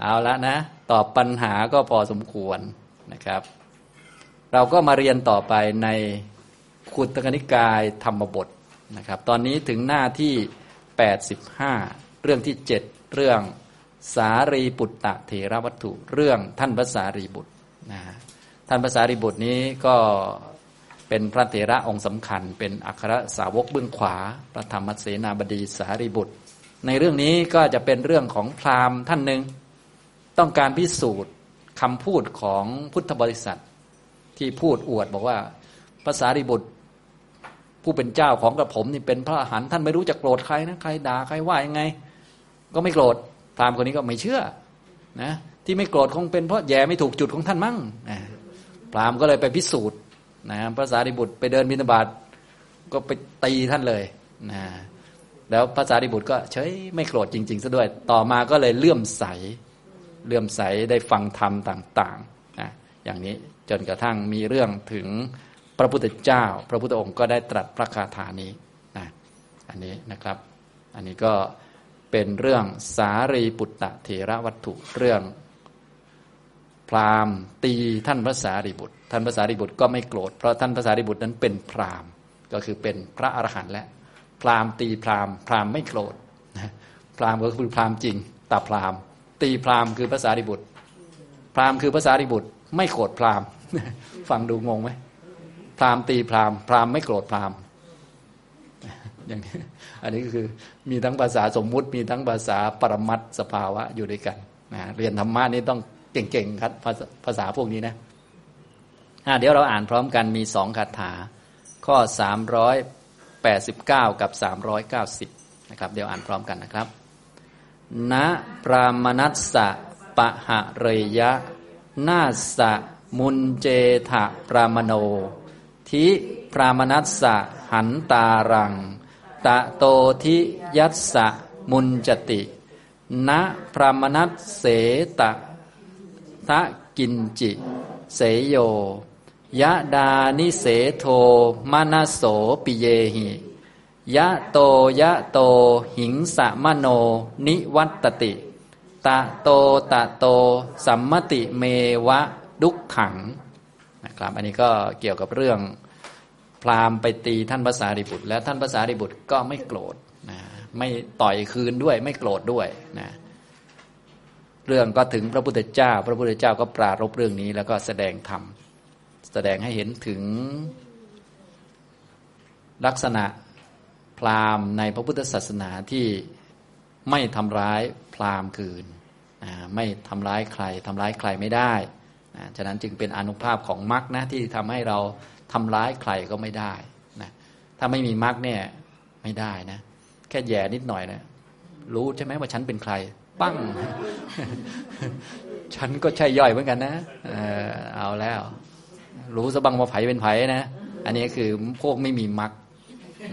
เอาละนะ ตอบปัญหาก็พอสมควรนะครับ เราก็มาเรียนต่อไปในขุตกนิกายธรรมบทนะครับ ตอนนี้ถึงหน้าที่ 85 เรื่องที่ 7 เรื่องสารีบุตรเถระวัตถุ เรื่องท่านพระสารีบุตรนะท่านพระสารีบุตรนี้ก็เป็นพระเถระองค์สำคัญ เป็นอัครสาวกเบื้องขวาพระธรรมเสนาบดีสารีบุตร ในเรื่องนี้ก็จะเป็นเรื่องของพราหมณ์ท่านหนึ่ง ต้องการพิสูจน์คำพูดของพุทธบริษัท ที่พูดอวดบอกว่าภาษาริบุตรผู้เป็นเจ้าของกระผมนี่เป็นพระอรหันต์ท่านไม่รู้จะโกรธใครนะใครด่าใครว่ายังไง ก็ไม่โกรธพราหมณ์คนนี้ก็ไม่เชื่อนะที่ไม่โกรธคงเป็นเพราะแย่ไม่ถูกจุดของท่านมั่งนะพราหมณ์ก็เลยไปพิสูจน์นะภาษาริบุตรไปเดินบิณฑบาตก็ไปตีท่านเลยนะแล้วภาษาริบุตรก็เฉยไม่โกรธจริงๆซะด้วย ต่อมาก็เลยเลื่อมใส เลื่อมใสได้ฟังธรรมต่างๆนะอย่างนี้จนกระทั่งมีเรื่องถึงพระพุทธเจ้า พระพุทธองค์ก็ได้ตรัสพระคาถานี้นะอันนี้นะครับ อันนี้ก็เป็นเรื่องสารีปุตตะเถระวัตถุเรื่อง พราหมณ์ตีท่านพระสารีบุตร ท่านพระสารีบุตรก็ไม่โกรธเพราะท่านพระสารีบุตรนั้นเป็นพราหมณ์ก็คือเป็นพระอรหันต์และพราหมณ์ตีพราหมณ์พราหมณ์ไม่โกรธพราหมณ์ก็คือพราหมณ์จริงตาพราหมณ์ ตีพราหมณ์คือภาษาริบุตร พราหมณ์คือภาษาริบุตร ไม่โกรธพราหมณ์ฟังดูงงไหมพราหมณ์ตีพราหมณ์พราหมณ์ไม่โกรธพราหมณ์อย่างนี้อันนี้ก็คือมีทั้งภาษาสมมุติ มีทั้งภาษาปรมัตสภาวะอยู่ด้วยกันนะเรียนธรรมะนี่ต้องเก่งๆครับภาษาพวกนี้นะเดี๋ยวเราอ่านพร้อมกันมีสองคาถา ข้อ 389 กับ 390นะครับเดี๋ยวอ่านพร้อมกันนะครับ ณปรามนัสสะปะหะเรยะ นาสะมุนเจทะปรามโน ทิปรามนัสสะหันตารัง ตะโตธิยัสสะมุญจะติ นะ พราหมะณัสเสตะทะกิญจิ เสยโย ยะทานิเสโธ มะนะโสปิเยหิ ยะโตยะโต หิงสะมะโน นิวัตตะติ ตะโตตะโต สัมมะติเมวะ ทุกขังนะครับอันนี้ก็เกี่ยวกับเรื่องพราหมณ์ไปตีท่านภาษาริบุตร แล้วท่านภาษาริบุตรก็ไม่โกรธนะไม่ต่อยคืนด้วย ไม่โกรธด้วยนะเรื่องก็ถึงพระพุทธเจ้า พระพุทธเจ้าก็ปรารบเรื่องนี้ แล้วก็แสดงธรรมแสดงให้เห็นถึงลักษณะ พราหมณ์ในพระพุทธศาสนาที่ไม่ทำร้ายพราหมณ์คืนไม่ทำร้ายใครทำร้ายใครไม่ได้ฉะนั้นจึงเป็นอนุภาพของมรรคนะที่ทำให้เราทำร้ายใครก็ไม่ได้นะถ้าไม่มีมรรคเนี่ยไม่ได้นะแค่แย่นิดหน่อยนะรู้ใช่ไหมว่าฉันเป็นใคร ปั้ง ฉันก็ใช่ย่อยเหมือนกันนะเออเอาแล้ว รู้สบังว่าไผเป็นไผนะ อันนี้คือพวกไม่มีมรรค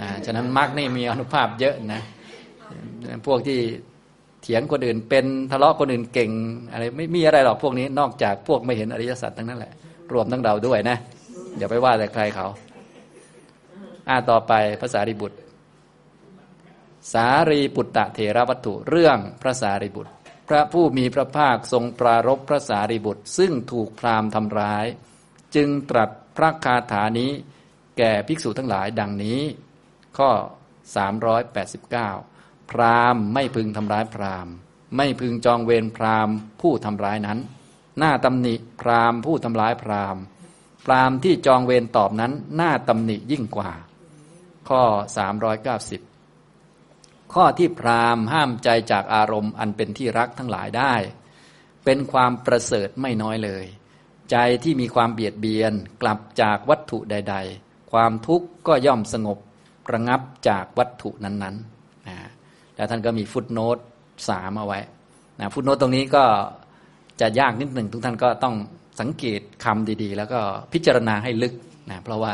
นะฉะนั้นมรรคนี่มีอนุภาพเยอะนะพวกที่เถียงคนอื่นเป็นทะเลาะคนอื่นเก่งอะไรไม่มีอะไรหรอกพวกนี้นอกจากพวกไม่เห็นอริยสัจทั้งนั้นแหละ รวมทั้งเราด้วยนะอย่าไปว่าแต่ใครเขาอ่าต่อไปภาษาริบุตร สารีปุตตะเถระวัตถุเรื่องพระสารีบุตร พระผู้มีพระภาคทรงปรารบพระสารีบุตร ซึ่งถูกพราหมณ์ทำร้าย จึงตรัสพระคาถานี้แก่ภิกษุทั้งหลายดังนี้ ข้อ 389 พรามไม่พึงทำร้ายพรามไม่พึงจองเวรพรามผู้ทำร้ายนั้น หน้าตำหนิพรามผู้ทำร้ายพรามพรามที่จองเวรตอบนั้น หน้าตำหนิยิ่งกว่า ข้อ 390 ข้อที่พรามห้ามใจจากอารมณ์อันเป็นที่รักทั้งหลายได้ เป็นความประเสริฐไม่น้อยเลย ใจที่มีความเบียดเบียนกลับจากวัตถุใด ๆ ความทุกข์ก็ย่อมสงบ ระงับจากวัตถุนั้นๆนะแล้วท่านก็มีฟุตโนตสามเอาไว้นะฟุตโนตตรงนี้ก็จะยากนิดหนึ่งทุกท่านก็ต้องสังเกตคำดีๆ แล้วก็พิจารณาให้ลึกนะเพราะว่า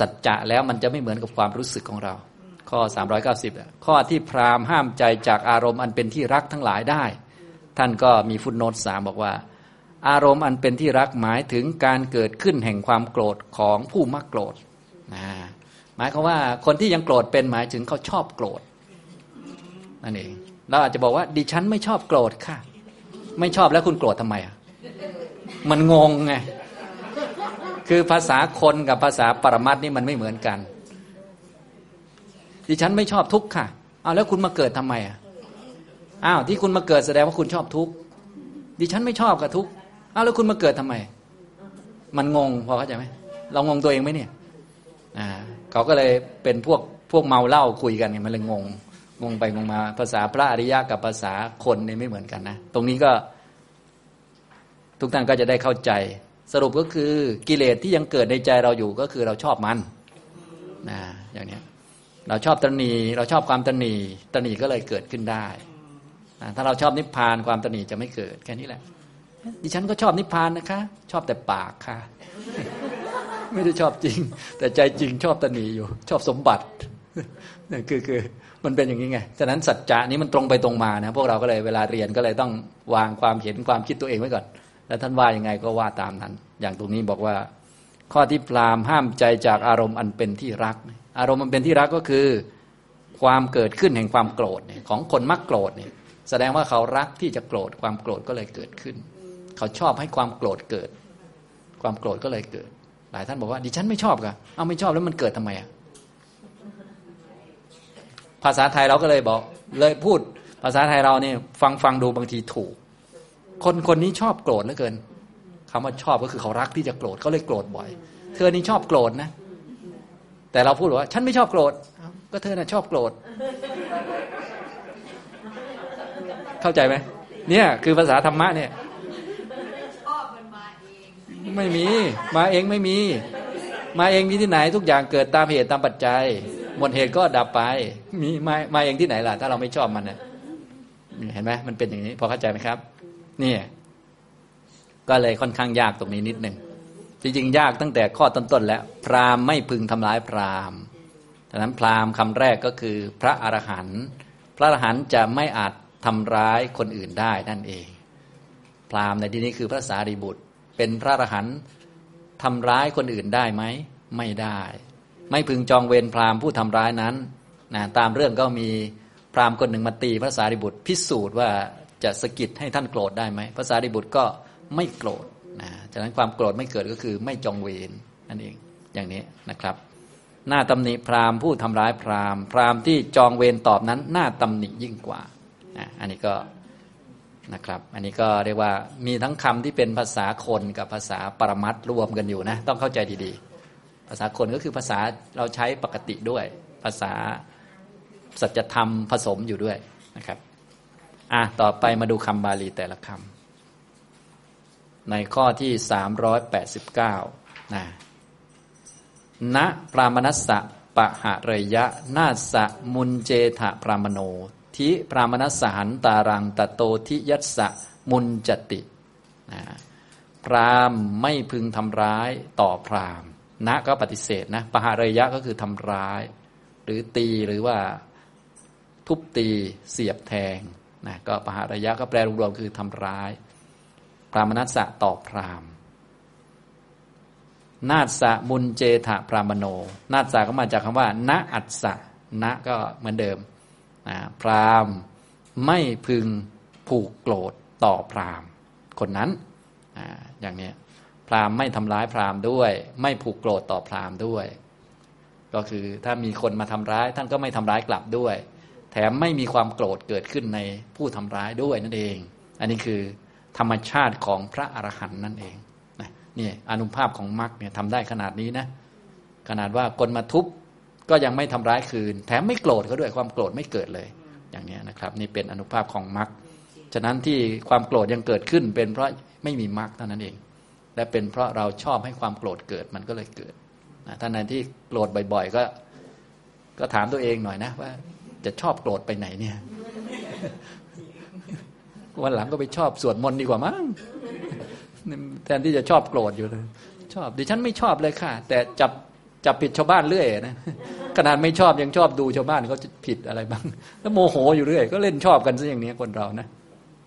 สัจจะแล้วมันจะไม่เหมือนกับความรู้สึกของเรา ข้อ 390 ข้อที่พราหมณ์ห้ามใจจากอารมณ์อันเป็นที่รักทั้งหลายได้ ท่านก็มีฟุตโนตสามบอกว่า อารมณ์อันเป็นที่รักหมายถึงการเกิดขึ้นแห่งความโกรธของผู้มักโกรธนะ หมายความว่าคนที่ยังโกรธเป็นหมายถึงเขาชอบโกรธนั่นเองเราอาจจะบอกว่า ดิฉันไม่ชอบโกรธค่ะ ไม่ชอบแล้วคุณโกรธทำไมอะมันงงไงคือภาษาคนกับภาษาปรมัตนี่มันไม่เหมือนกัน ดิฉันไม่ชอบทุกข์ค่ะเอาแล้วคุณมาเกิดทำไมอะอ้าวที่คุณมาเกิดแสดงว่าคุณชอบทุกข์ดิฉันไม่ชอบกับทุกข์อ้าวแล้วคุณมาเกิดทำไม มันงงพอเข้าใจไหมเรางงตัวเองไหมเนี่ยอ่า เขาก็เลยเป็นพวกพวกเมาเหล้าคุยกันมันเลยงง งงไปงงมา ภาษาพระอริยะกับภาษาคนเนี่ยไม่เหมือนกันนะ ตรงนี้ก็ทุกท่านก็จะได้เข้าใจ สรุปก็คือกิเลสที่ยังเกิดในใจเราอยู่ก็คือเราชอบมันนะอย่างนี้เราชอบตนีเราชอบความตนีตนีก็เลยเกิดขึ้นได้นะถ้าเราชอบนิพพานความตนีจะไม่เกิดแค่นี้แหละ ดิฉันก็ชอบนิพพานนะคะ ชอบแต่ปากค่ะ ไม่ได้ชอบจริง แต่ใจจริงชอบตนีอยู่ ชอบสมบัตินี่คือคือมันเป็นอย่างนี้ไงฉะนั้นสัจจะนี้มันตรงไปตรงมานะพวกเราก็เลยเวลาเรียนก็เลยต้องวางความเห็นความคิดตัวเองไว้ก่อน แล้วท่านว่ายังไงก็ว่าตามนั้น อย่างตรงนี้บอกว่า ข้อที่พรามห้ามใจจากอารมณ์อันเป็นที่รัก อารมณ์มันเป็นที่รักก็คือ ความเกิดขึ้นแห่งความโกรธของคนมักโกรธเนี่ยแสดงว่าเขารักที่จะโกรธความโกรธก็เลยเกิดขึ้น เขาชอบให้ความโกรธเกิด ความโกรธก็เลยเกิด หลายท่านบอกว่าดิฉันไม่ชอบกะเอาไม่ชอบแล้วมันเกิดทำไมอะภาษาไทยเราก็เลยบอก เลยพูด ภาษาไทยเราเนี่ยฟังฟังดูบางทีถูก คนคนนี้ชอบโกรธเหลือเกินคำว่าชอบก็คือเขารักที่จะโกรธเขาเลยโกรธบ่อย เธอนี่ชอบโกรธนะ แต่เราพูดว่า ฉันไม่ชอบโกรธก็เธอน่ะชอบโกรธเข้าใจไหมเนี่ย คือภาษาธรรมะเนี่ย ไม่มี มาเองไม่มี มาเองมีที่ไหน ทุกอย่างเกิดตามเหตุตามปัจจัย หมดเหตุก็ดับไป มีมามาเองที่ไหนล่ะ ถ้าเราไม่ชอบมันเนี่ยเห็นไหมมันเป็นอย่างนี้ พอเข้าใจไหมครับนี่ก็เลยค่อนข้างยากตรงนี้นิดหนึ่งจริงๆยากตั้งแต่ข้อต้นๆแล้ว พราหมณ์ไม่พึงทำร้ายพราหมณ์ดังนั้นพราหมณ์คำแรกก็คือ พระอรหันต์พระอรหันต์จะไม่อาจทำร้ายคนอื่นได้นั่นเอง พราหมณ์ในที่นี้คือพระสารีบุตร เป็นพระอรหันต์ทำร้ายคนอื่นได้ไหม ไม่ได้ ไม่พึงจองเวรพราหมณ์ผู้ทำร้ายนั้นนะตามเรื่องก็มีพราหมณ์คนหนึ่งมาตีพระสารีบุตรพิสูจน์ว่าจะสกิดให้ท่านโกรธได้ไหมพระสารีบุตรก็ไม่โกรธนะฉะนั้นความโกรธไม่เกิดก็คือไม่จองเวรนั่นเองอย่างนี้นะครับ หน้าตำหนิพราหมณ์ผู้ทำร้ายพราหมณ์ พราหมณ์ที่จองเวรตอบนั้นหน้าตำหนิยิ่งกว่าอันนี้ก็ นะครับ อันนี้ก็เรียกว่ามีทั้งคำที่เป็นภาษาคนกับภาษาปรมัตรวมกันอยู่นะ ต้องเข้าใจดีๆ ภาษาคนก็คือภาษาเราใช้ปกติด้วย ภาษาสัจธรรมผสมอยู่ด้วยนะครับอะต่อไปมาดูคำบาลีแต่ละคำในข้อที่สามร้อยแปดสิบเก้านะณปรามนัสสะปะหะเรยะ นาสะมุนเจถะพรามโน ทิพรามณสหันตารังตโตทิยัสสะมุนจตินะพรามไม่พึงทำร้ายต่อพรามณก็ปฏิเสธนะปหารยะก็คือทำร้าย หรือตีหรือว่าทุบตีเสียบแทงนะก็ปหารยะก็แปลรวมๆคือทำร้าย พรามนัสสะต่อพรามนาสะมุนเจถะพรามโน นาสะก็มาจากคำว่าณอัสสะณก็เหมือนเดิม พราหมณ์ไม่พึงผูกโกรธต่อพราหมณ์ คนนั้นออย่างนี้พราหมณ์ไม่ทำร้ายพราหมณ์ด้วย ไม่ผูกโกรธต่อพราหมณ์ด้วย ก็คือถ้ามีคนมาทำร้าย ท่านก็ไม่ทำร้ายกลับด้วย แถมไม่มีความโกรธเกิดขึ้นในผู้ทำร้ายด้วยนั่นเอง อันนี้คือธรรมชาติของพระอรหันต์นั่นเองนี่อนุภาพของมรรคเนี่ยทำได้ขนาดนี้นะขนาดว่าคนมาทุบ ก็ยังไม่ทำร้ายคืน แถมไม่โกรธเขาด้วยความโกรธไม่เกิดเลย อย่างนี้นะครับ นี่เป็นอนุภาพของมรรคฉะนั้นที่ความโกรธยังเกิดขึ้น เป็นเพราะไม่มีมรรคเท่านั้นเอง และเป็นเพราะเราชอบให้ความโกรธเกิดมันก็เลยเกิดท่านใดที่โกรธบ่อย ๆ ก็ ก็ถามตัวเองหน่อยนะว่า จะชอบโกรธไปไหนเนี่ยวันหลังก็ไปชอบสวดมนต์ดีกว่ามั้งแทนที่จะชอบโกรธอยู่เลยชอบดิฉันไม่ชอบเลยค่ะ แต่จับ จับผิดชาวบ้านเรื่อยนะขนาดไม่ชอบยังชอบดูชาวบ้านเขาผิดอะไรบ้าง แล้วโมโหอยู่เรื่อย ก็เล่นชอบกันซะอย่างนี้คนเรานะ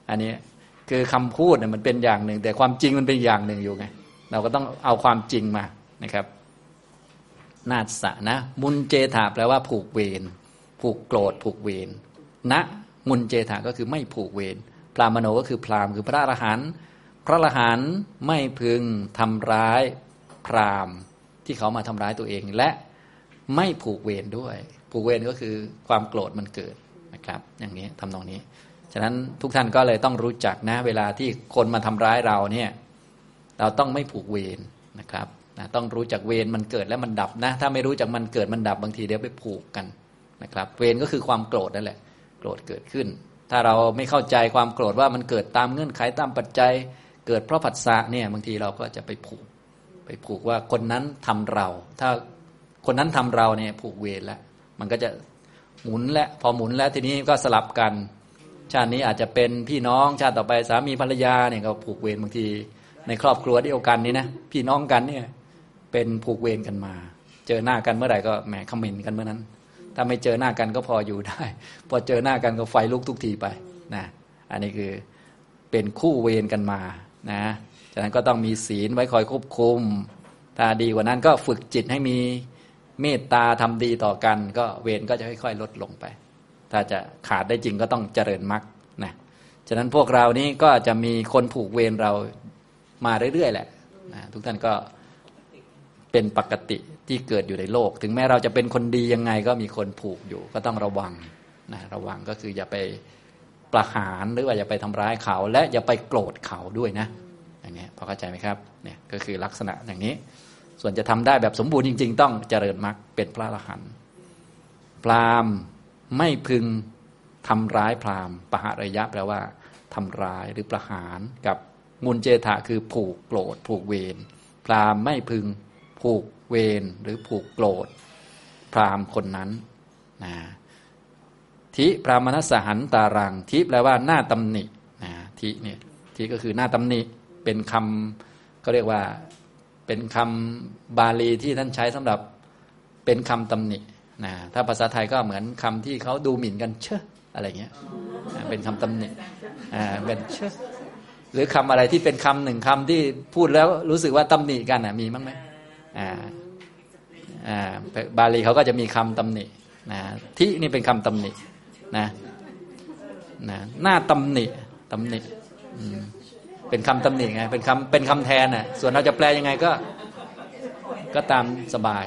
อันนี้คือคำพูดเนี่ยมันเป็นอย่างหนึ่ง แต่ความจริงมันเป็นอย่างหนึ่งอยู่ไงเราก็ต้องเอาความจริงมานะครับ นาสะนะ มุนเจถาแปลว่าผูกเวรผูกโกรธผูกเวรณมุนเจถาก็คือไม่ผูกเวรพรามโนก็คือพรามคือพระอรหันต์พระอรหันต์ไม่พึงทำร้ายพรามณ์ ที่เขามาทำร้ายตัวเอง และไม่ผูกเวรด้วย ผูกเวรก็คือความโกรธมันเกิดนะครับ อย่างนี้ทำตรงนี้ ฉะนั้นทุกท่านก็เลยต้องรู้จักนะ เวลาที่คนมาทำร้ายเราเนี่ย เราต้องไม่ผูกเวรนะครับนะต้องรู้จักเวรมันเกิดและมันดับนะ ถ้าไม่รู้จักมันเกิดมันดับบางทีเดี๋ยวไปผูกกันนะครับ เวรก็คือความโกรธนั่นแหละ โกรธเกิดขึ้น ถ้าเราไม่เข้าใจความโกรธว่ามันเกิดตามเงื่อนไขตามปัจจัย เกิดเพราะผัสสะเนี่ยบางทีเราก็จะไปผูก ไปผูกว่าคนนั้นทำเรา ถ้าคนนั้นทำเราเนี่ยผูกเวรแล้วมันก็จะหมุนและพอหมุนแล้วทีนี้ก็สลับกัน ชาตินี้อาจจะเป็นพี่น้องชาติต่อไปสามีภรรยาเนี่ยก็ผูกเวรบางที ในครอบครัวเดียวกันนี่นะพี่น้องกันเนี่ยเป็นผูกเวรกันมา เจอหน้ากันเมื่อไหร่ก็แหมคอมเมนต์กันเมื่อนั้น ถ้าไม่เจอหน้ากันก็พออยู่ได้ พอเจอหน้ากันก็ไฟลุกทุกทีไปนะอันนี้คือเป็นคู่เวรกันมานะ ฉะนั้นก็ต้องมีศีลไว้คอยควบคุม ถ้าดีกว่านั้นก็ฝึกจิตให้มีเมตตาทำดีต่อกัน ก็เวรก็จะค่อย ๆ ลดลงไป ถ้าจะขาดได้จริงก็ต้องเจริญมรรคนะฉะนั้นพวกเรานี้ก็จะมีคนผูกเวรเรามาเรื่อยๆแหละนะทุกท่านก็เป็นปกติที่เกิดอยู่ในโลก ถึงแม้เราจะเป็นคนดียังไงก็มีคนผูกอยู่ ก็ต้องระวังนะระวังก็คืออย่าไปประหารหรือว่าอย่าไปทำร้ายเขา และอย่าไปโกรธเขาด้วยนะ อย่างนี้พอเข้าใจไหมครับเนี่ยก็คือลักษณะอย่างนี้ ส่วนจะทำได้แบบสมบูรณ์จริง ๆ ต้องเจริญมรรคเป็นพระอรหันต์พรามไม่พึงทำร้ายพรามปะหะระยะแปลว่าทำร้ายหรือประหารกับมุนเจถะคือผูกโกรธผูกเวรพรามไม่พึงผูกเวรหรือผูกโกรธ พรามคนนั้นนะทิพรามนัสหันตารังทิแปลว่าหน้าตำหนินะทิเนี่ยทิก็คือหน้าตำหนิ เป็นคำก็เรียกว่าเป็นคำบาลีที่ท่านใช้สำหรับเป็นคำตำหนินะถ้าภาษาไทยก็เหมือนคำที่เขาดูหมิ่นกันเชอะอะไรเงี้ยเป็นคำตำหนิอ่าเป็นเชอะหรือคำอะไรที่เป็นคำหนึ่งคำที่พูดแล้วรู้สึกว่าตำหนิกันอะมีมั้งไหมอ่าอ่าบาลีเขาก็จะมีคำตำหนินะที่นี่เป็นคำตำหนินะนะหน้าตำหนิตำหนิ เป็นคำตำหนิไงเป็นคำเป็นคำแทนน่ะส่วนเราจะแปลยังไงก็ ก็ตามสบาย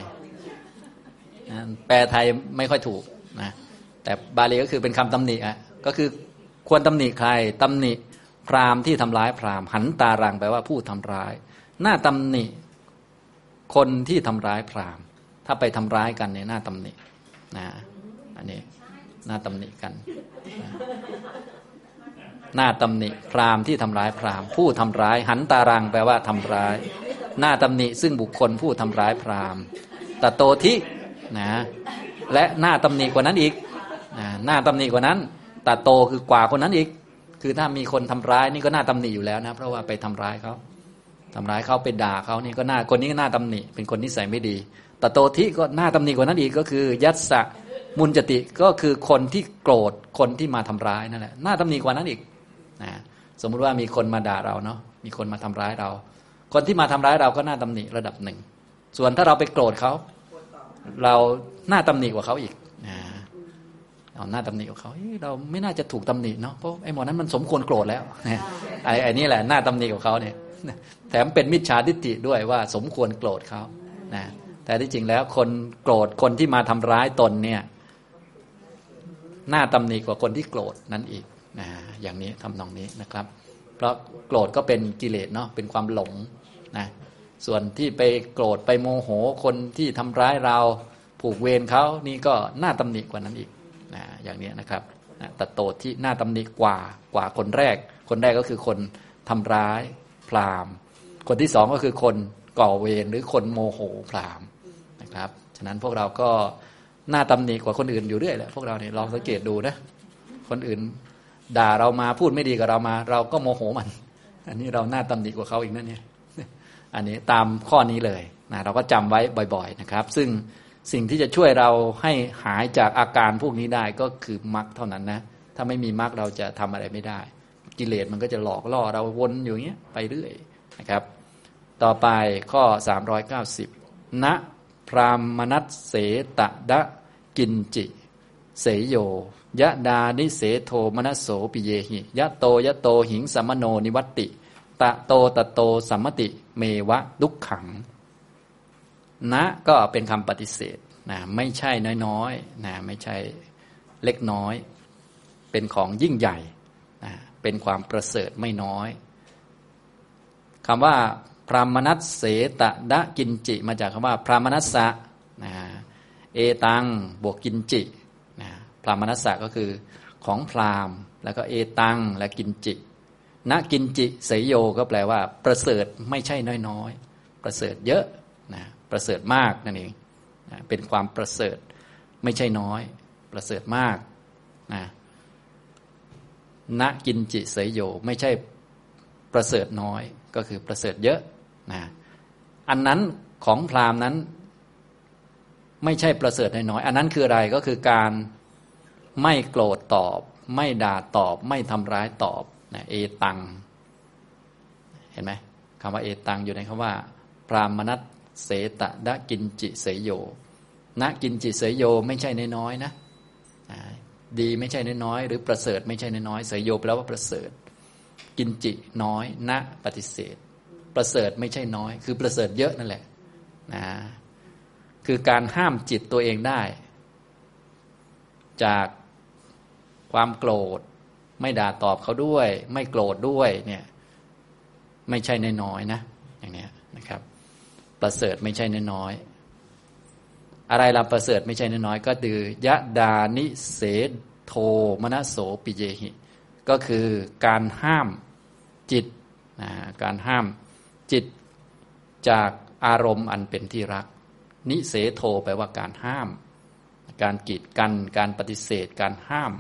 นะแปลไทยไม่ค่อยถูกนะแต่บาลีก็คือเป็นคำตำหนิอะก็คือควรตำหนิใครตำหนิพราหมณ์ที่ทำร้ายพราหมณ์หันตารังแปลว่าผู้ทำร้าย หน้าตำหนิคนที่ทำร้ายพราหมณ์ ถ้าไปทำร้ายกันเนี่ยหน้าตำหนินะอันนี้หน้าตำหนิกันนะ หน้าตำหนิพราหมณ์ที่ทำร้ายพราหมณ์ผู้ทำร้าย หันตารังแปลว่าทำร้าย หน้าตำหนิซึ่งบุคคลผู้ทำร้ายพราหมณ์ตโตทินะและหน้าตำหนิกว่านั้นอีกนะหน้าตำหนิกว่านั้นตโตคือกว่าคนนั้นอีก คือถ้ามีคนทำร้ายนี่ก็หน้าตำหนิอยู่แล้วนะ เพราะว่าไปทำร้ายเขาทำร้ายเขาไปด่าเขานี่ก็หน้าคนนี้ก็หน้าตำหนิเป็นคนนิสัยไม่ดีตโตทิก็หน้าตำหนิกว่านั้นอีกก็คือ ยัตสะมุนจติก็คือคนที่โกรธคนที่มาทำร้ายนั่นแหละหน้าตำหนิกว่านั้นอีก สมมุติว่ามีคนมาด่าเราเนาะมีคนมาทำร้ายเรา คนที่มาทำร้ายเราก็น้าตำหนิระดับหนึ่ง ส่วนถ้าเราไปโกรธเขา เราหน้าตำหนิกว่าเขาอีกนะเอาหน้าตำหนิกว่าเขาเราไม่น่าจะถูกตำหนิเนาะเพราะไอ้หมอนั้นมันสมควรโกรธแล้วไอ้ไอ้นี่แหละหน้าตำหนิกว่าเขาเนี่ยแถมเป็นมิจฉาทิฏฐิด้วยว่า สมควรโกรธเขานะแต่ที่จริงแล้วคนโกรธคนที่มาทำร้ายตนเนี่ย หน้าตำหนิกว่าคนที่โกรธนั่นอีก นะอย่างนี้ทำนองนี้นะครับ เพราะโกรธก็เป็นกิเลสเนาะเป็นความหลงนะส่วนที่ไปโกรธไปโมโหคนที่ทำร้ายเราผูกเวรเขานี่ก็น้าตำหนิกว่านั้นอีกนะอย่างนี้นะครับนะตัดโตที่หน้าตำหนิกว่ากว่าคนแรก คนแรกก็คือคนทำร้ายพรามคนที่สองก็คือคนก่อเวรหรือคนโมโหพรามนะครับ ฉะนั้นพวกเราก็น้าตำหนิกว่าคนอื่นอยู่เรื่อยแหละพวกเราเนี่ยลองสังเกตดูนะ คนอื่น ด่าเรามาพูดไม่ดีกับเรามา เราก็โมโหมัน อันนี้เราหน้าตำหนิกว่าเขาอีกนั่นเนี่ยอันนี้ตามข้อนี้เลยนะเราก็จำไว้บ่อย ๆนะครับ ซึ่งสิ่งที่จะช่วยเราให้หายจากอาการพวกนี้ได้ก็คือมรรคเท่านั้นนะ ถ้าไม่มีมรรคเราจะทำอะไรไม่ได้ กิเลสมันก็จะหลอกล่อเราวนอยู่อย่างเงี้ยไปเรื่อยนะครับ ต่อไปข้อ 390ณพรามนัสเสตะดะกินจิ เสยโย ยะดานิเสโทมนโสปิเยหิยะโตยะโตหิงสัมโนนิวัตติตะโตตะโตสัมมติเมวะดุขขัง นะก็เป็นคำปฏิเสธนะไม่ใช่น้อยๆนะไม่ใช่เล็กน้อย เป็นของยิ่งใหญ่นะเป็นความประเสริฐไม่น้อยคำว่าพรามนัสเสตะดะกินจิ มาจากคำว่าพรามนัสสะนะเอตังบวกกินจิ พรามนัสสะก็คือของพรามแล้วก็เอตังและกินจิณกินจิเสยโยก็แปลว่า ประเสริฐไม่ใช่น้อยๆ ประเสริฐเยอะนะประเสริฐมากนั่นเองนะเป็นความประเสริฐไม่ใช่น้อย ประเสริฐมากนะณกินจิเสยโยไม่ใช่ประเสริฐน้อย ก็คือประเสริฐเยอะนะอันนั้นของพราหมณ์นั้น ไม่ใช่ประเสริฐน้อยอันนั้นคืออะไรก็คือการ ไม่โกรธตอบ ไม่ด่าตอบ ไม่ทำร้ายตอบนะเอตัง เห็นไหมคำว่าเอตังอยู่ในคำว่า พรามนัตเสตะดะกินจิเสยโยนะกินจิเสยโยไม่ใช่น้อยนะ ดีไม่ใช่น้อยหรือประเสริฐไม่ใช่น้อยเสยโยแปลว่าประเสริฐ กินจิน้อยณปฏิเสธ ประเสริฐไม่ใช่น้อย คือประเสริฐเยอะนั่นแหละนะคือการห้ามจิตตัวเองได้ จาก ความโกรธ ไม่ด่าตอบเขาด้วย ไม่โกรธด้วยเนี่ยไม่ใช่น้อยนะ อย่างนี้นะครับ ประเสริฐไม่ใช่น้อย อะไรลาประเสริฐไม่ใช่น้อย ก็คือยะดานิเสโทมนโสปิเยหิ ก็คือการห้ามจิตนะการห้ามจิตจากอารมณ์อันเป็นที่รัก นิเสโทแปลว่าการห้าม การกีดกัน การปฏิเสธ การห้าม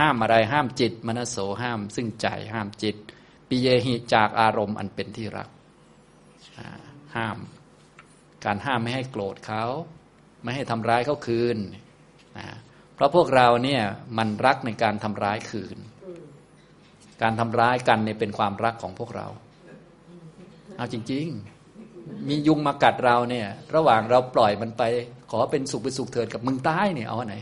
ห้ามอะไรห้ามจิต มนโสห้าม ซึ่งใจห้ามจิต ปิเยหิจากอารมณ์อันเป็นที่รัก ห้าม การห้ามไม่ให้โกรธเขา ไม่ให้ทำร้ายเขาคืนนะเพราะพวกเราเนี่ยมันรักในการทำร้ายคืน การทำร้ายกันเนี่ยเป็นความรักของพวกเรา เอาจริง ๆ มียุงมากัดเราเนี่ย ระหว่างเราปล่อยมันไป ขอเป็นสุขเป็นสุขเถิดกับมึงตายเนี่ยเอาไหน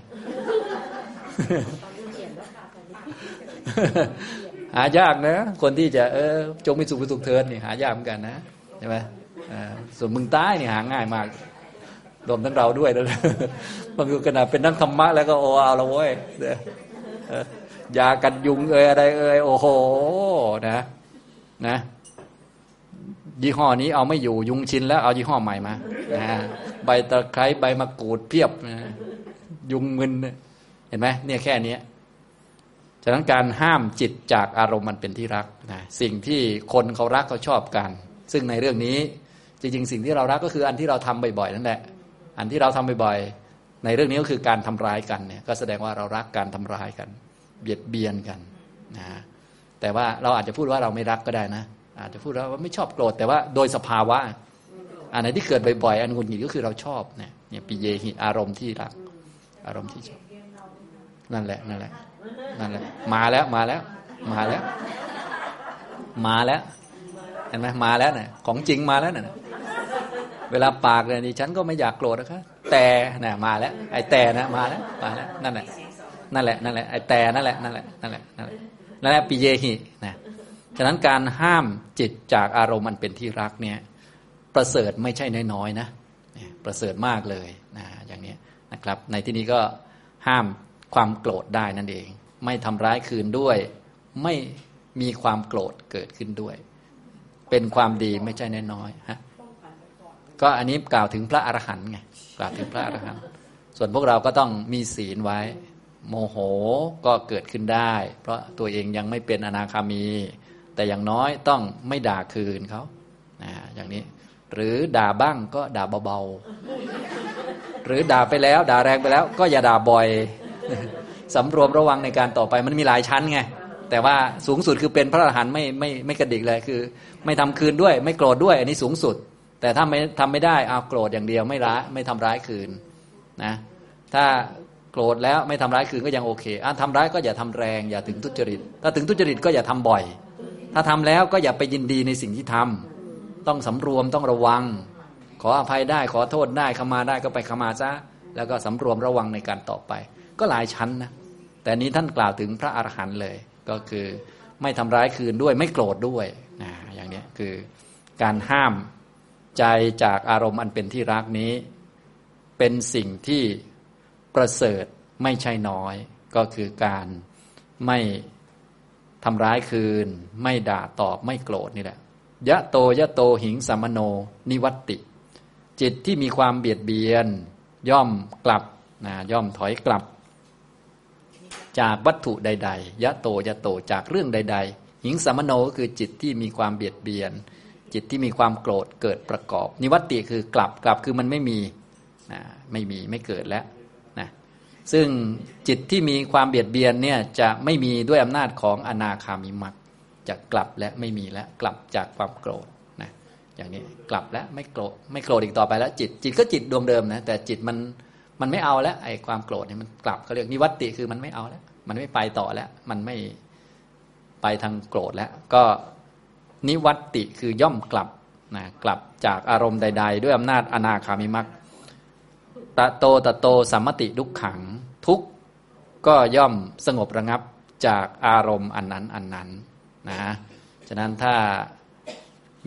หายากนะ คนที่จะเออจงเป็นสุขเป็นสุขเถิดนี่หายากเหมือนกันนะใช่ไหมส่วนมึงตายนี่หาง่ายมากรวมทั้งเราด้วยนะบางคนขนาดเป็นนักธรรมะแล้วก็โอ้เอาละเว้ยยากันยุงเอยอะไรเอยโอ้โหนะนะยี่ห้อนี้เอาไม่อยู่ยุงชินแล้วเอายี่ห้อใหม่มานะใบตะไคร้ใบมะกรูดเพียบนะยุงมึนเห็นไหมเนี่ยแค่นี้ ฉะนั้นการห้ามจิตจากอารมณ์มันเป็นที่รักนะสิ่งที่คนเขารักเขาชอบกัน ซึ่งในเรื่องนี้จริงๆ สิ่งที่เรารักก็คืออันที่เราทำบ่อยๆนั่นแหละ อันที่เราทำบ่อยๆ ในเรื่องนี้ก็คือการทำร้ายกันเนี่ยก็แสดงว่าเรารักการทำร้ายกัน เบียดเบียนกันนะแต่ว่าเราอาจจะพูดว่าเราไม่รักก็ได้นะ อาจจะพูดว่าไม่ชอบโกรธแต่ว่าโดยสภาวะอันไหนที่เกิดบ่อยๆ อันงุนหงิดก็คือเราชอบเนี่ยเนี่ยปิเยหิอารมณ์ที่รัก อารมณ์ที่ชอบ นั่นแหละนั่นแหละนั่นแหละ มาแล้วมาแล้ว มาแล้ว มาแล้วเห็นไหมมาแล้วเนี่ยของจริงมาแล้วเนี่ยเวลาปากเนี่ยดิฉันก็ไม่อยากโกรธนะครับแต่เนี่ยมาแล้ว ไอ้แต่นะมาแล้วมาแล้วนั่นแหละนั่นแหละนั่นแหละไอ้แต่นั่นแหละนั่นแหละนั่นแหละนั่นแหละนั่นแหละปิเยหินะฉะนั้นการห้ามจิตจากอารมณ์มันเป็นที่รักเนี่ย ประเสริฐไม่ใช่น้อยๆนะประเสริฐมากเลยนะอย่างนี้นะครับ ในที่นี้ก็ห้าม ความโกรธได้นั่นเอง ไม่ทำร้ายคืนด้วย ไม่มีความโกรธเกิดขึ้นด้วย เป็นความดีไม่ใช่น้อยๆฮะก็อันนี้กล่าวถึงพระอรหันต์ไงกล่าวถึงพระอรหันต์ส่วนพวกเราก็ต้องมีศีลไว้ โมโหก็เกิดขึ้นได้ เพราะตัวเองยังไม่เป็นอนาคามี แต่อย่างน้อยต้องไม่ด่าคืนเขาอย่างนี้ หรือด่าบ้างก็ด่าเบาๆหรือด่าไปแล้ว ด่าแรงไปแล้ว ก็อย่าด่าบ่อย สำรวมระวังในการต่อไปมันมีหลายชั้นไงแต่ว่าสูงสุดคือเป็นพระอรหันต์ไม่ไม่ไม่กระดิกเลยคือ ไม่ทำคืนด้วย ไม่โกรธด้วย อันนี้สูงสุด แต่ถ้าไม่ทำไม่ได้เอาโกรธอย่างเดียวไม่ร้ายไม่ทำร้ายคืนนะถ้าโกรธแล้วไม่ทำร้ายคืนก็ยังโอเคอะทำร้ายก็อย่าทำแรงอย่าถึงทุจริต ถ้าถึงทุจริตก็อย่าทำบ่อย ถ้าทำแล้วก็อย่าไปยินดีในสิ่งที่ทำต้องสำรวมต้องระวัง ขออภัยได้ขอโทษได้ขมาได้ก็ไปขมาซะแล้วก็สำรวมระวังในการต่อไป ก็หลายชั้นนะแต่นี้ท่านกล่าวถึงพระอรหันต์เลย ก็คือไม่ทำร้ายคืนด้วยไม่โกรธด้วยนะอย่างนี้คือการห้ามใจจากอารมณ์อันเป็นที่รักนี้ เป็นสิ่งที่ประเสริฐไม่ใช่น้อย ก็คือการไม่ทำร้ายคืน ไม่ด่าตอบไม่โกรธนี่แหละยะโตยะโตหิงสัมโน นิวัตติจิตที่มีความเบียดเบียน ย่อมกลับนะย่อมถอยกลับ จากวัตถุใด ๆ ยะโตยะโตจากเรื่องใด ๆหิงสัมโนก็คือจิตที่มีความเบียดเบียน จิตที่มีความโกรธเกิดประกอบ นิวัตติคือกลับกลับคือมันไม่มีนะไม่มีไม่เกิดแล้วนะซึ่งจิตที่มีความเบียดเบียนเนี่ยจะไม่มีด้วยอำนาจของอนาคามิมักจะกลับและไม่มีแล้วกลับจากความโกรธนะอย่างนี้กลับแล้วไม่โกรธไม่โกรธอีกต่อไปแล้วจิตจิตก็จิตดวงเดิมนะแต่จิตมัน มันไม่เอาแล้วไอ้ความโกรธเนี่ยมันกลับเขาเรียกนิวัตติคือมันไม่เอาแล้ว มันไม่ไปต่อแล้ว มันไม่ไปทางโกรธแล้ว ก็นิวัตติคือย่อมกลับนะกลับจากอารมณ์ใด ๆ ด้วยอำนาจอนาคามิมักตะโตตะโตสัมมติดุขขังทุกก็ย่อมสงบระงับจากอารมณ์อันนั้นอันนั้นนะฉะนั้นถ้า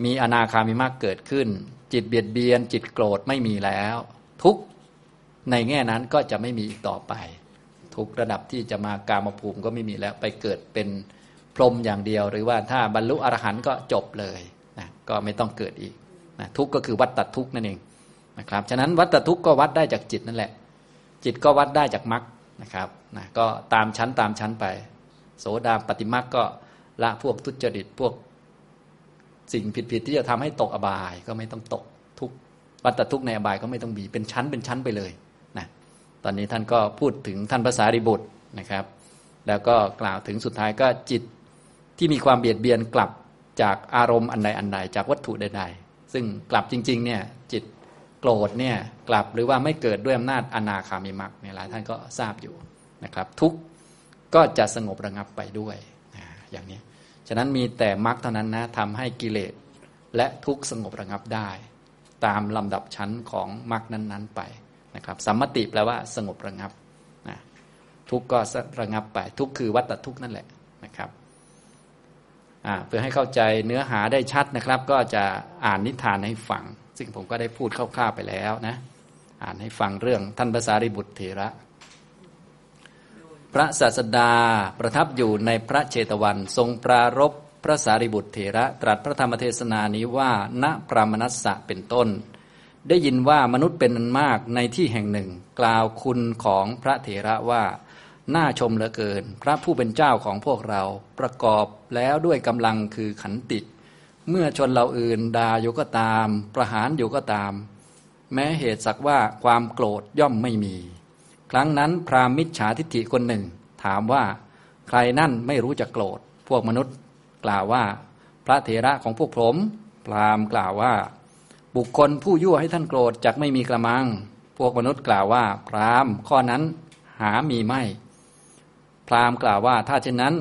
มีอนาคามิมากเกิดขึ้น จิตเบียดเบียน จิตโกรธไม่มีแล้ว ทุก ในแง่นั้นก็จะไม่มีอีกต่อไป ทุกระดับที่จะมากามภูมิก็ไม่มีแล้วไปเกิดเป็นพรหมอย่างเดียว หรือว่าถ้าบรรลุอรหันต์ก็จบเลยนะก็ไม่ต้องเกิดอีกนะทุกก็คือวัตตทุกนั่นเองนะครับฉะนั้นวัตทุกก็วัดได้จากจิตนั่นแหละ จิตก็วัดได้จากมรรคนะครับนะก็ตามชั้นตามชั้นไป โสดาปฏิมรรคก็ละพวกทุจริตพวกสิ่งผิดๆที่จะทำให้ตกอบายก็ไม่ต้องตกทุกวัตทุกในอบายก็ไม่ต้องมีเป็นชั้นเป็นชั้นไปเลย ตอนนี้ท่านก็พูดถึงท่านภาษาริบุตรนะครับ แล้วก็กล่าวถึงสุดท้ายก็จิตที่มีความเบียดเบียนกลับจากอารมณ์อันใดอันใดจากวัตถุใดๆ ซึ่งกลับจริงๆเนี่ยจิตโกรธเนี่ยกลับหรือว่าไม่เกิดด้วยอำนาจอนาคามิมักเนี่ยหลายท่านก็ทราบอยู่นะครับ ทุกก็จะสงบระงับไปด้วยอย่างนี้ฉะนั้นมีแต่มรรคเท่านั้นนะทำให้กิเลสและทุกสงบระงับได้ ตามลำดับชั้นของมรรคนั้น ๆ ไป นะครับสัมมติแปลว่าสงบระงับนะทุกก็ระงับไป ทุกคือวัตทุกนั่นแหละนะครับเพื่อให้เข้าใจเนื้อหาได้ชัดนะครับ ก็จะอ่านนิทานให้ฟัง ซึ่งผมก็ได้พูดคร่าวๆไปแล้วนะอ่านให้ฟังเรื่องท่านภาษาริบุตรเถระ พระศาสดาประทับอยู่ในพระเชตวัน ทรงปรารบพระสารีบุตรเถระ ตรัสพระธรรมเทศนานี้ว่า ณปรามนัสสะเป็นต้น ได้ยินว่ามนุษย์เป็นนันมากในที่แห่งหนึ่ง กล่าวคุณของพระเถระว่าน่าชมเหลือเกิน พระผู้เป็นเจ้าของพวกเราประกอบแล้วด้วยกำลังคือขันติ เมื่อชนเราอื่นด่าอยู่ก็ตาม ประหารอยู่ก็ตาม แม้เหตุสักว่าความโกรธย่อมไม่มี ครั้งนั้นพราหมิจฉาทิฏฐิคนหนึ่ง ถามว่า ใครนั่นไม่รู้จักโกรธ พวกมนุษย์ กล่าวว่า พระเถระของพวกผม พราหมณ์กล่าวว่า บุคคลผู้ยั่วให้ท่านโกรธจักไม่มีกระมัง พวกมนุษย์กล่าวว่า พรามข้อนั้นหามีไม่ พรามกล่าวว่า ถ้าเช่นนั้น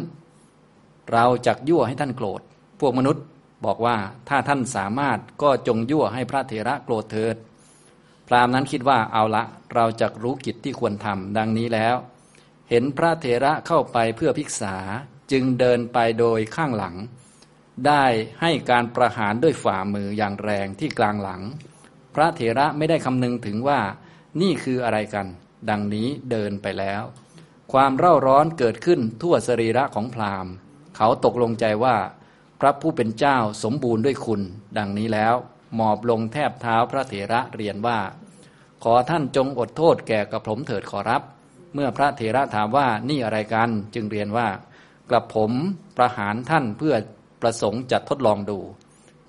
เราจักยั่วให้ท่านโกรธ พวกมนุษย์บอกว่าถ้าท่านสามารถก็จงยั่วให้พระเถระโกรธเถิด พรามนั้นคิดว่าเอาละ เราจะรู้กิจที่ควรทำดังนี้แล้ว เห็นพระเถระเข้าไปเพื่อพิกษาจึงเดินไปโดยข้างหลัง ได้ให้การประหารด้วยฝ่ามืออย่างแรงที่กลางหลัง พระเถระไม่ได้คำนึงถึงว่านี่คืออะไรกัน ดังนี้เดินไปแล้ว ความเร่าร้อนเกิดขึ้นทั่วสรีระของพราหมณ์ เขาตกลงใจว่า พระผู้เป็นเจ้าสมบูรณ์ด้วยคุณ ดังนี้แล้ว หมอบลงแทบเท้าพระเถระเรียนว่า ขอท่านจงอดโทษแก่กระผมเถิดขอรับ เมื่อพระเถระถามว่านี่อะไรกันจึงเรียนว่ากระผมประหารท่านเพื่อ ประสงค์จัดทดลองดู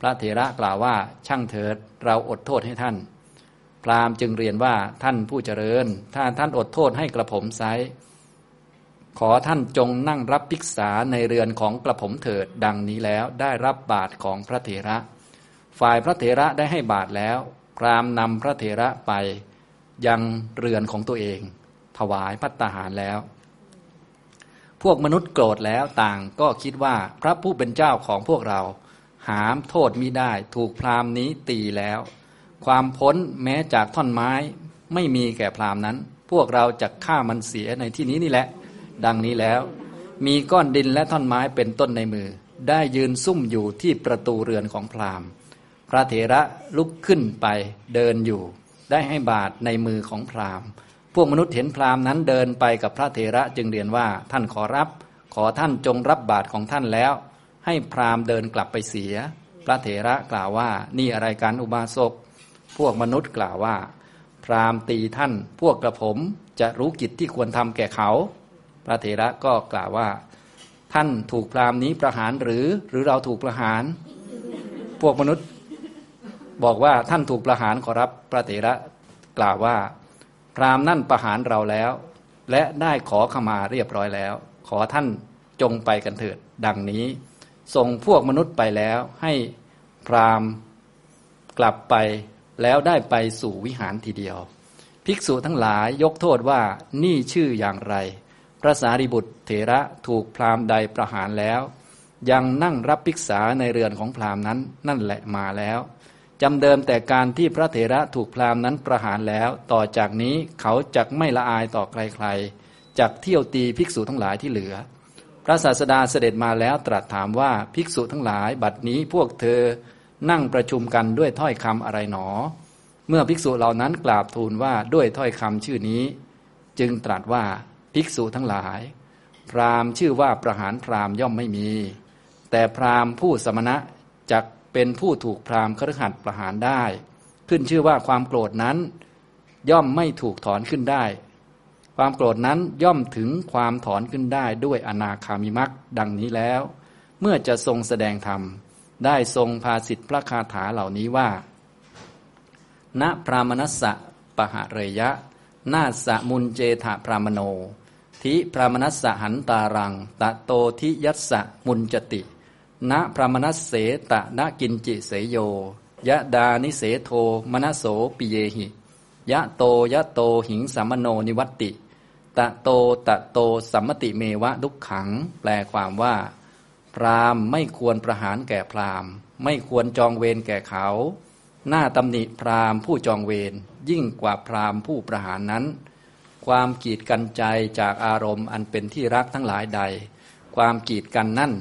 พระเถระกล่าวว่าช่างเถิดเราอดโทษให้ท่าน พราหมณ์จึงเรียนว่าท่านผู้เจริญ ถ้าท่านอดโทษให้กระผมไซขอท่านจงนั่งรับภิกษาในเรือนของกระผมเถิดดังนี้แล้วได้รับบาตรของพระเถระ ฝ่ายพระเถระได้ให้บาตรแล้วพรามนำพระเถระไปยังเรือนของตัวเอง ถวายพัตตาหารแล้ว วกมนุษย์โกรธแล้วต่างก็คิดว่าพระผู้เป็นเจ้าของพวกเรา หามโทษมิได้ถูกพรามนี้ตีแล้ว ความพ้นแม้จากท่อนไม้ไม่มีแก่พรามนั้น พวกเราจะฆ่ามันเสียในที่นี้นี่แหละ ดังนี้แล้ว มีก้อนดินและท่อนไม้เป็นต้นในมือ ได้ยืนซุ่มอยู่ที่ประตูเรือนของพราหมณ์ พระเถระลุกขึ้นไปเดินอยู่ ได้ให้บาทในมือของพราหมณ์ พวกมนุษย์เห็นพราหมณ์นั้นเดินไปกับพระเถระจึงเรียนว่าท่านขอรับ ขอท่านจงรับบาทของท่านแล้ว ให้พราหมณ์เดินกลับไปเสีย พระเถระกล่าวว่านี่อะไรการอุบาสกพวกมนุษย์กล่าวว่า พราหมณ์ตีท่านพวกกระผมจะรู้กิจที่ควรทำแก่เขา พระเถระก็กล่าวว่า ท่านถูกพราหมณ์นี้ประหารหรือหรือเราถูกประหาร พวกมนุษย์ บอกว่าท่านถูกประหารขอรับพระเถระกล่าวว่า พราหมณ์นั่นประหารเราแล้ว และได้ขอขมาเรียบร้อยแล้ว ขอท่านจงไปกันเถิด ดังนี้ ส่งพวกมนุษย์ไปแล้ว ให้พราหมณ์กลับไปแล้วได้ไปสู่วิหารทีเดียว ภิกษุทั้งหลายยกโทษว่านี่ชื่ออย่างไร พระสารีบุตรเถระถูกพราหมณ์ใดประหารแล้ว ยังนั่งรับภิกษาในเรือนของพราหมณ์นั้น นั่นแหละมาแล้ว จำเดิมแต่การที่พระเถระถูกพราหมณ์นั้นประหารแล้ว ต่อจากนี้เขาจักไม่ละอายต่อใครๆจักเที่ยวตีภิกษุทั้งหลายที่เหลือ พระศาสดาเสด็จมาแล้วตรัสถามว่าภิกษุทั้งหลาย บัดนี้พวกเธอนั่งประชุมกันด้วยถ้อยคำอะไรหนอ เมื่อภิกษุเหล่านั้นกราบทูลว่าด้วยถ้อยคำชื่อนี้ จึงตรัสว่าภิกษุทั้งหลาย พราหมณ์ชื่อว่าประหารพราหมณ์ย่อมไม่มี แต่พราหมณ์ผู้สมณะจัก เป็นผู้ถูกพราหมณ์ครหัดประหารได้ ขึ้นชื่อว่าความโกรธนั้น ย่อมไม่ถูกถอนขึ้นได้ ความโกรธนั้นย่อมถึงความถอนขึ้นได้ด้วยอนาคามิมักดังนี้แล้ว เมื่อจะทรงแสดงธรรมได้ทรงภาสิทธิพระคาถาเหล่านี้ว่าณพรามนัสสะปะหะเรยะ นาสะมุนเจถะพรามโน ทิพรามนัสสะหันตารัง ตะโตทิยัสสะมุนจติ ณพรามนัสเสตะนกินจิเสโย ยะดานิเสโทมนโสปิเยหิ ยะโตยะโตหิงสัมโนนิวัตติตะโตตะโตสัมมติเมวะดุขขัง แปลความว่า พรามไม่ควรประหารแก่พรามไม่ควรจองเวรแก่เขา หน้าตำหนิพรามผู้จองเวรยิ่งกว่าพรามผู้ประหารนั้น ความกีดกันใจจากอารมณ์อันเป็นที่รักทั้งหลายใด ความกีดกันนั่น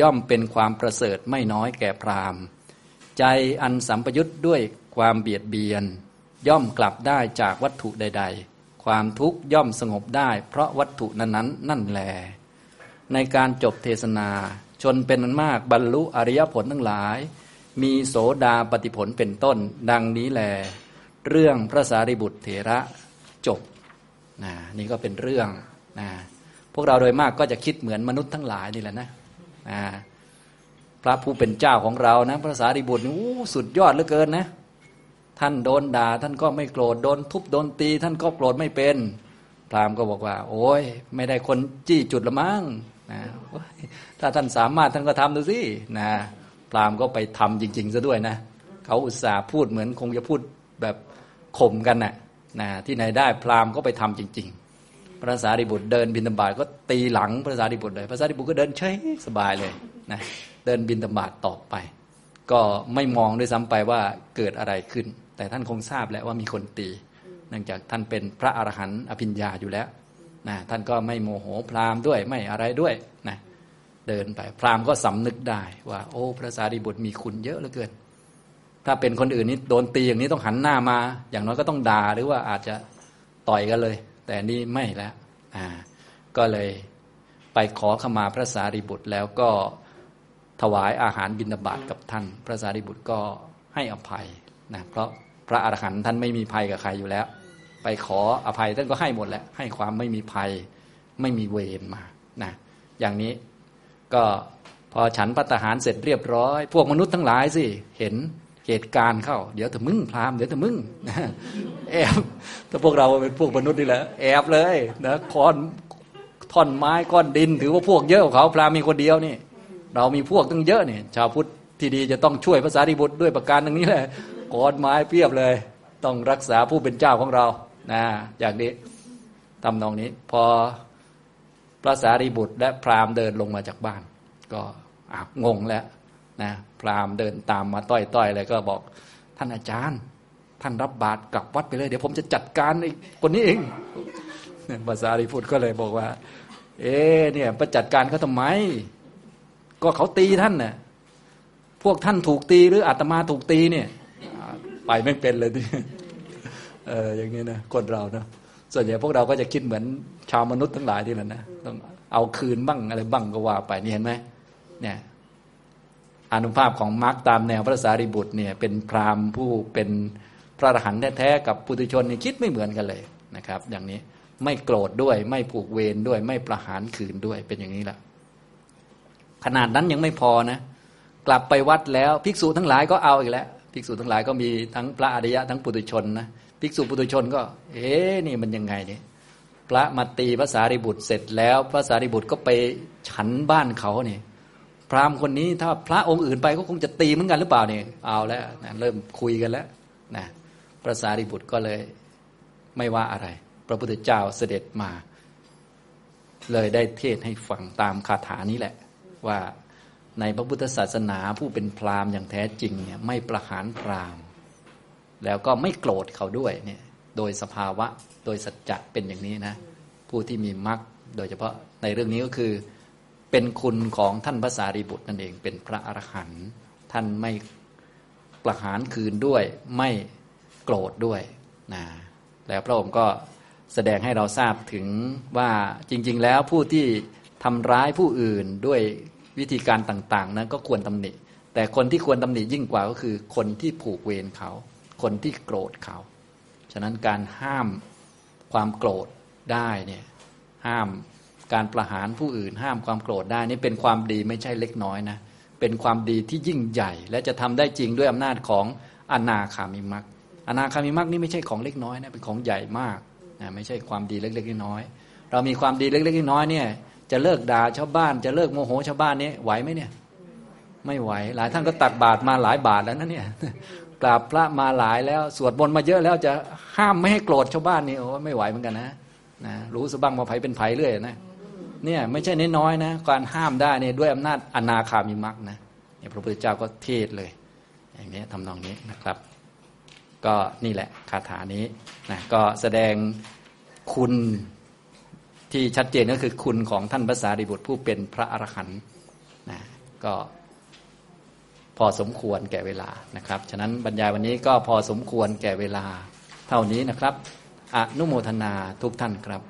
ย่อมเป็นความประเสริฐไม่น้อยแก่พราหมณ์ ใจอันสัมปยุทธ์ด้วยความเบียดเบียน ย่อมกลับได้จากวัตถุใด ๆ ความทุกข์ย่อมสงบได้ เพราะวัตถุนั้นๆ นั่นแหลในการจบเทศนา ชนเป็นนันมากบรรลุอริยผลทั้งหลาย มีโสดาปฏิผลเป็นต้น ดังนี้แล เรื่องพระสารีบุตรเถระจบนะนี่ก็เป็นเรื่องนะพวกเราโดยมากก็จะคิดเหมือนมนุษย์ทั้งหลายนี่แหละนะ พระผู้เป็นเจ้าของเรานะพระสารีบุตรอู้สุดยอดเหลือเกินนะ ท่านโดนด่า ท่านก็ไม่โกรธโดนทุบโดนตี ท่านก็โกรธไม่เป็น พราหมณ์ก็บอกว่า โอ้ยไม่ได้คนจี้จุดละมั้งนะถ้าท่านสามารถท่านก็ทำดูสินะพราหมณ์ก็ไปทำจริง ๆซะด้วยนะเขาอุตส่าห์พูดเหมือนคงจะพูดแบบข่มกันนะ่ะนะที่ไหนได้พราหมณ์ก็ไปทำจริง ๆ พระสารีบุตรเดินบินตบาทก็ตีหลังพระสารีบุตรเลยพระสารีบุตรก็เดินเฉยสบายเลยนะเดินบินตบาทต่อไป ก็ไม่มองด้วยซ้ำไปว่าเกิดอะไรขึ้น แต่ท่านคงทราบแล้วว่ามีคนตีเนื่องจากท่านเป็นพระอรหันต์อภิญญาอยู่แล้วนะท่านก็ไม่โมโหพราหมณ์ด้วยไม่อะไรด้วยนะเดินไปพราหมณ์ก็สำนึกได้ว่า โอ้ พระสารีบุตรมีคุณเยอะเหลือเกิน ถ้าเป็นคนอื่นนี่โดนตีอย่างนี้ต้องหันหน้ามา อย่างน้อยก็ต้องด่าหรือว่าอาจจะต่อยกันเลย แต่นี่ไม่แล้วอ่าก็เลยไปขอขมาพระสารีบุตรแล้วก็ถวายอาหารบิณฑบาตกับท่าน พระสารีบุตรก็ให้อภัยนะเพราะพระอรหันต์ท่านไม่มีภัยกับใครอยู่แล้ว ไปขออภัยท่านก็ให้หมดแหละให้ความไม่มีภัยไม่มีเวรมานะอย่างนี้ก็พอฉันพัตหารเสร็จเรียบร้อย พวกมนุษย์ทั้งหลายสิ เห็น เหตุการณ์เข้า เดี๋ยวถ้ามึงพรามเดี๋ยวถ้ามึงแอบถ้าพวกเราเป็นพวกมนุษย์นี่แหละแอบเลยนะคอนท่อนไม้ก้อนดิน ถือว่าพวกเยอะกว่าเขาพรามมีคนเดียวนี่ เรามีพวกตั้งเยอะนี่ชาวพุทธที่ดีจะต้องช่วยภาษาดิบุตรด้วยประการตรงนี้แหละก้อนไม้เพียบเลย ต้องรักษาผู้เป็นเจ้าของเรานะอย่างนี้ทำนองนี้ พอพระสารีบุตรและพราหมณ์เดินลงมาจากบ้าน ก็งงแล้ว นะพราหมณ์เดินตามมาต้อยๆเลยก็บอกท่านอาจารย์ ท่านรับบาตรกลับวัดไปเลย เดี๋ยวผมจะจัดการไอ้คนนี้เองภาษาริพุทธก็เลยบอกว่า เอ๊เนี่ยประจัดการเขาทำไม ก็เขาตีท่านน่ะพวกท่านถูกตีหรืออาตมาถูกตีเนี่ย ไปไม่เป็นเลยทีเอออย่างนี้นะคนเราเนาะส่วนใหญ่พวกเราก็จะคิดเหมือนชาวมนุษย์ทั้งหลายที่นั่นนะต้องเอาคืนบ้างอะไรบ้างก็ว่าไปนี่เห็นไหมเนี่ย อนุภาพของมรรคตามแนวพระสารีบุตรเนี่ยเป็นพราหมณ์ผู้เป็นพระอรหันต์แท้ๆกับปุถุชนนี่คิดไม่เหมือนกันเลยนะครับ อย่างนี้ไม่โกรธด้วยไม่ผูกเวรด้วย ไม่ประหารคืนด้วยเป็นอย่างนี้แหละขนาดนั้นยังไม่พอนะ กลับไปวัดแล้วภิกษุทั้งหลายก็เอาอีกแล้วภิกษุทั้งหลายก็มีทั้งพระอริยะทั้งปุถุชนนะภิกษุปุถุชนก็ เอ๊นี่มันยังไงเนี่ยพระมาตีพระสารีบุตรเสร็จแล้วพระสารีบุตรก็ไปฉันบ้านเขาเนี่ย พราหมณ์คนนี้ถ้าพระองค์อื่นไปก็คงจะตีเหมือนกันหรือเปล่าเนี่ยเอาแล้วนะเริ่มคุยกันแล้วนะพระสารีบุตรก็เลยไม่ว่าอะไร พระพุทธเจ้าเสด็จมา เลยได้เทศให้ฟังตามคาถานี้แหละ ว่าในพระพุทธศาสนาผู้เป็นพราหมณ์อย่างแท้จริงเนี่ยไม่ประหารพราหมณ์ แล้วก็ไม่โกรธเขาด้วยเนี่ยโดยสภาวะโดยสัจจะเป็นอย่างนี้นะ ผู้ที่มีมรรคโดยเฉพาะในเรื่องนี้ก็คือ เป็นคุณของท่านพระสารีบุตรนั่นเอง เป็นพระอรหันต์ท่านไม่ประหารคืนด้วย ไม่โกรธด้วยนะแล้วพระองค์ก็แสดงให้เราทราบถึงว่าจริง ๆ แล้วผู้ที่ทำร้ายผู้อื่นด้วยวิธีการต่าง ๆ นั้นก็ควรตำหนิ แต่คนที่ควรตำหนิยิ่งกว่าก็คือ คนที่ผูกเวรเขา คนที่โกรธเขา ฉะนั้นการห้ามความโกรธได้เนี่ยห้าม การประหารผู้อื่น ห้ามความโกรธได้นี่เป็นความดีไม่ใช่เล็กน้อยนะเป็นความดีที่ยิ่งใหญ่ และจะทำได้จริงด้วยอำนาจของอนาคามิมักอนาคามิมักนี่ไม่ใช่ของเล็กน้อยนะเป็นของใหญ่มากนะไม่ใช่ความดีเล็กๆน้อยๆเรามีความดีเล็กๆน้อยๆเนี่ย จะเลิกด่าชาวบ้าน จะเลิกโมโหชาวบ้านนี้ไหวไหมเนี่ย ไม่ไหว หลายท่านก็ตักบาตรมาหลายบาทแล้วนะเนี่ยกราบพระมาหลายแล้ว สวดมนต์มาเยอะแล้วจะห้ามไม่ให้โกรธชาวบ้านนี่โอ้ไม่ไหวเหมือนกันนะนะรู้สบ้างว่าไผเป็นไผเรื่อยนะ เนี่ยไม่ใช่น้อยๆนะการห้ามได้เนี่ยด้วยอำนาจอนาคามิมักนะเนี่ยพระพุทธเจ้าก็เทศเลย อย่างนี้ทำนองนี้นะครับ ก็นี่แหละคาถานี้นะก็แสดงคุณที่ชัดเจนก็คือคุณของท่านพระสารีบุตรผู้เป็นพระอรหันต์นะก็พอสมควรแก่เวลานะครับ ฉะนั้นบรรยายวันนี้ก็พอสมควรแก่เวลาเท่านี้นะครับ อนุโมทนาทุกท่านครับ